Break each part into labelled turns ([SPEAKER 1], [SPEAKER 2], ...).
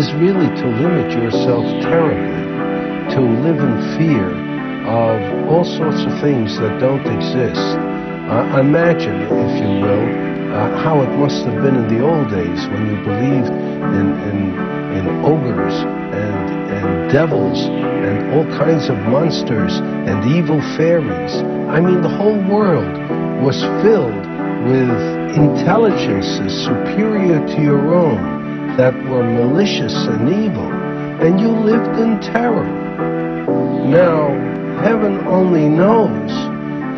[SPEAKER 1] is really to limit yourself terribly, to live in fear of all sorts of things that don't exist. Uh, imagine, if you will, uh, how it must have been in the old days when you believed in, in, in ogres and, and devils and all kinds of monsters and evil fairies. I mean, the whole world was filled with intelligences superior to your own that were malicious and evil, and you lived in terror. Now, heaven only knows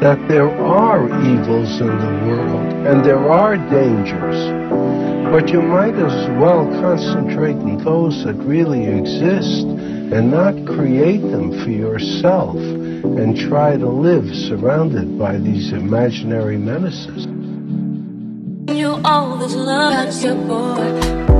[SPEAKER 1] that there are evils in the world and there are dangers, but you might as well concentrate on those that really exist and not create them for yourself and try to live surrounded by these imaginary menaces.
[SPEAKER 2] You love, your boy.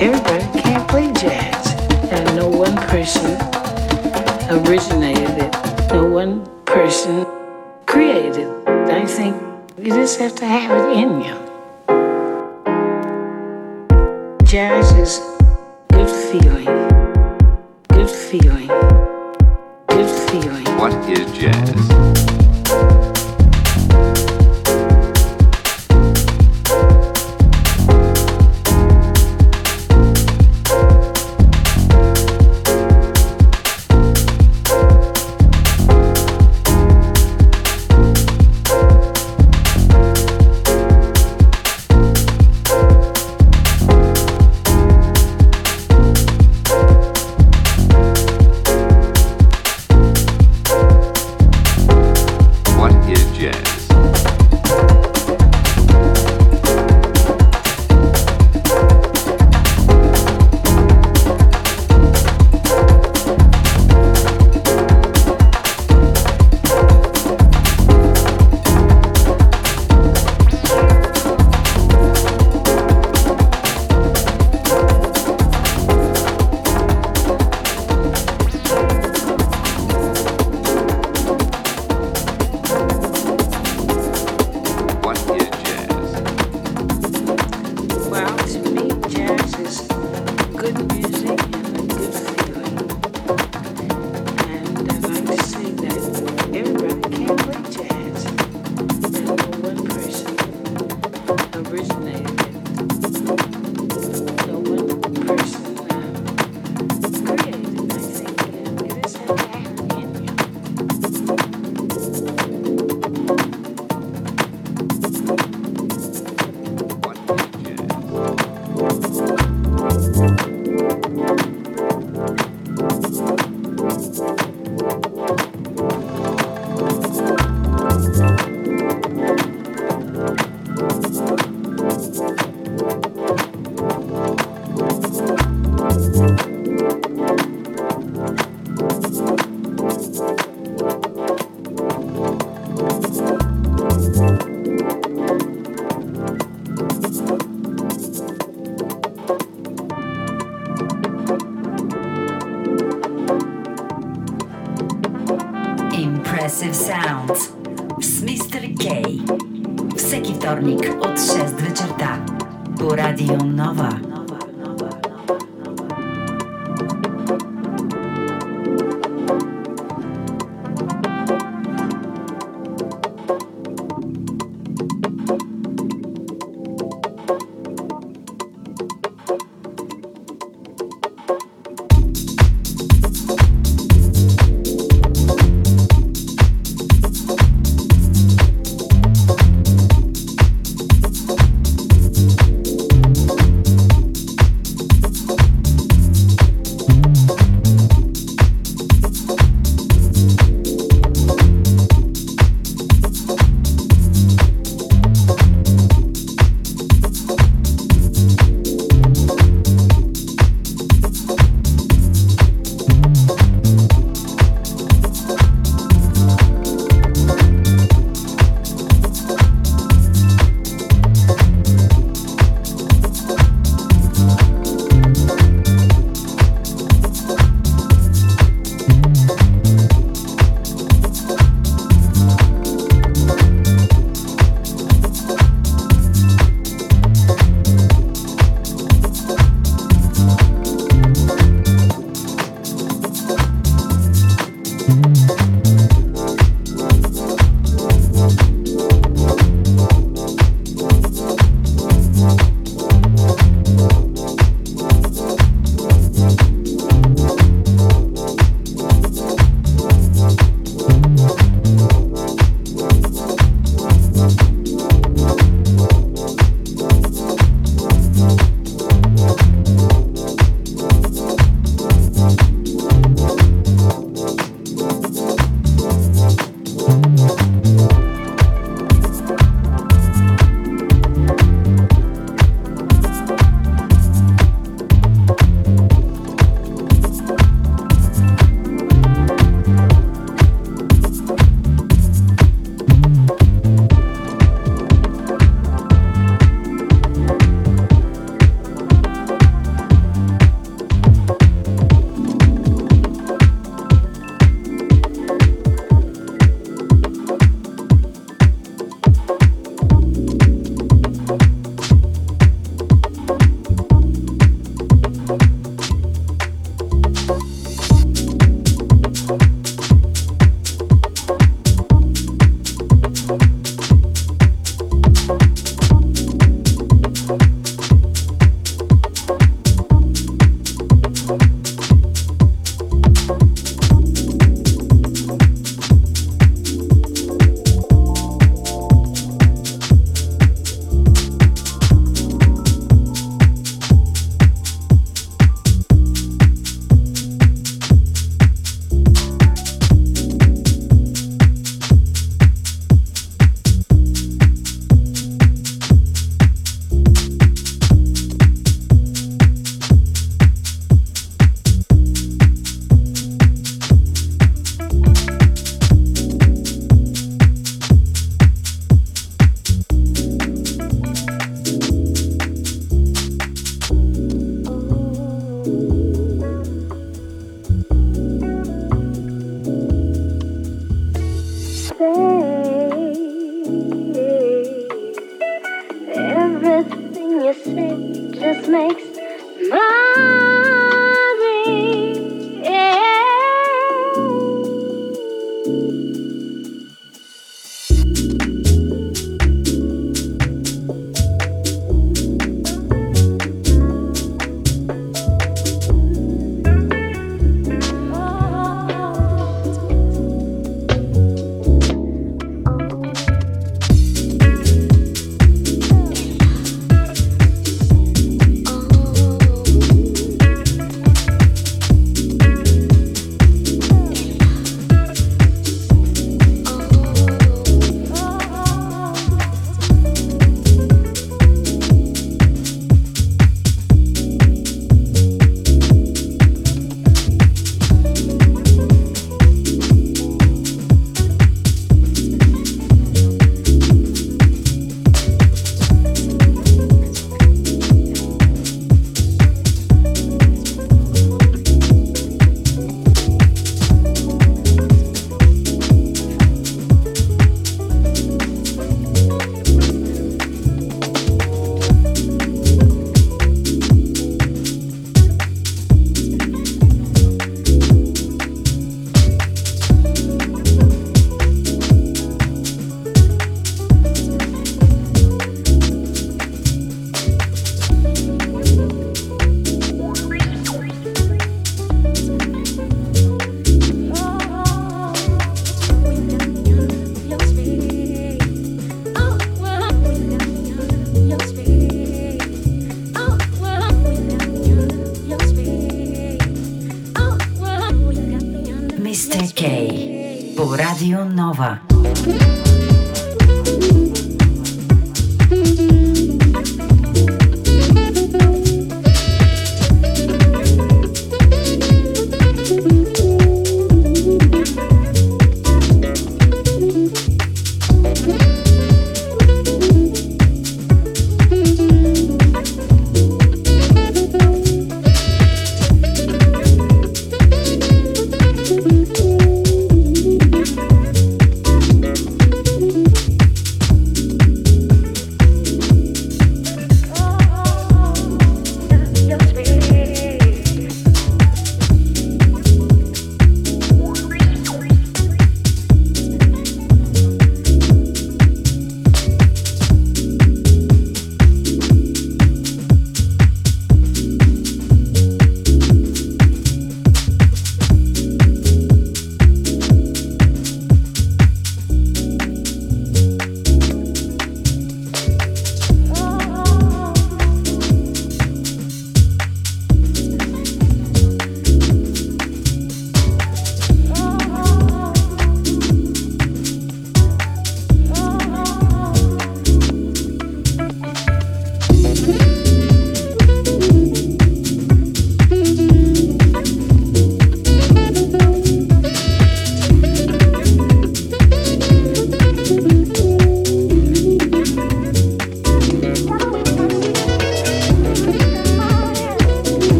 [SPEAKER 3] everybody can't play jazz. And no one person originated it, no one
[SPEAKER 4] person created it. I think you just have to have it in you. Jazz is good feeling, good feeling, good feeling. What is jazz?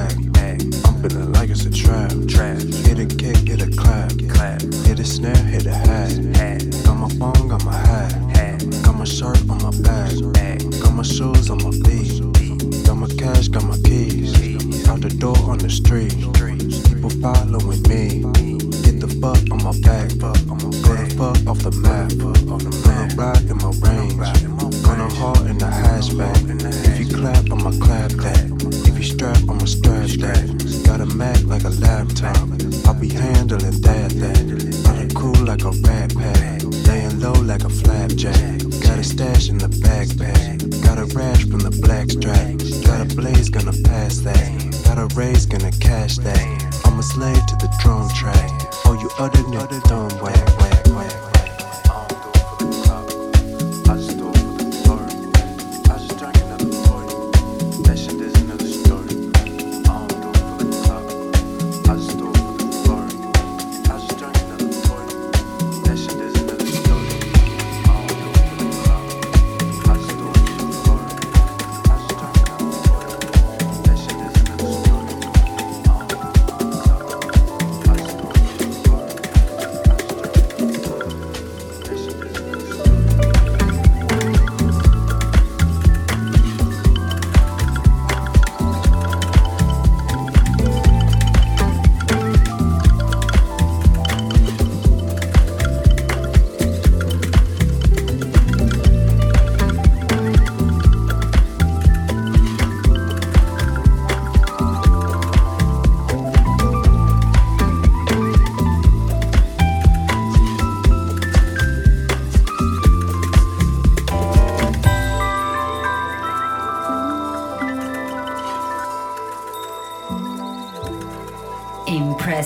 [SPEAKER 4] Back. I'm feeling like it's a trap. Hit a kick, hit a clap. Clap. Hit a snare, hit a hat. Got my phone, got my hat. hat. Got my shirt on my back. Got my shoes on my feet. Got my cash, got my keys. Out the door on the street. People following me. Get the fuck on my back. Put the fuck off the map. Gonna ride in my range. Gonna haul in the hatchback. If you clap, I'ma clap that. You strap, I'ma strap that. Got a Mac like a laptop. I'll be handling that. that. Got a cool like a rat pack. Laying low like a flapjack. Got a stash in the backpack. Got a rash from the black strap. Got a blaze, gonna pass that. Got a raise, gonna cash that. I'm a slave to the drum track. Oh, you other nigga dumb whack, whack, whack.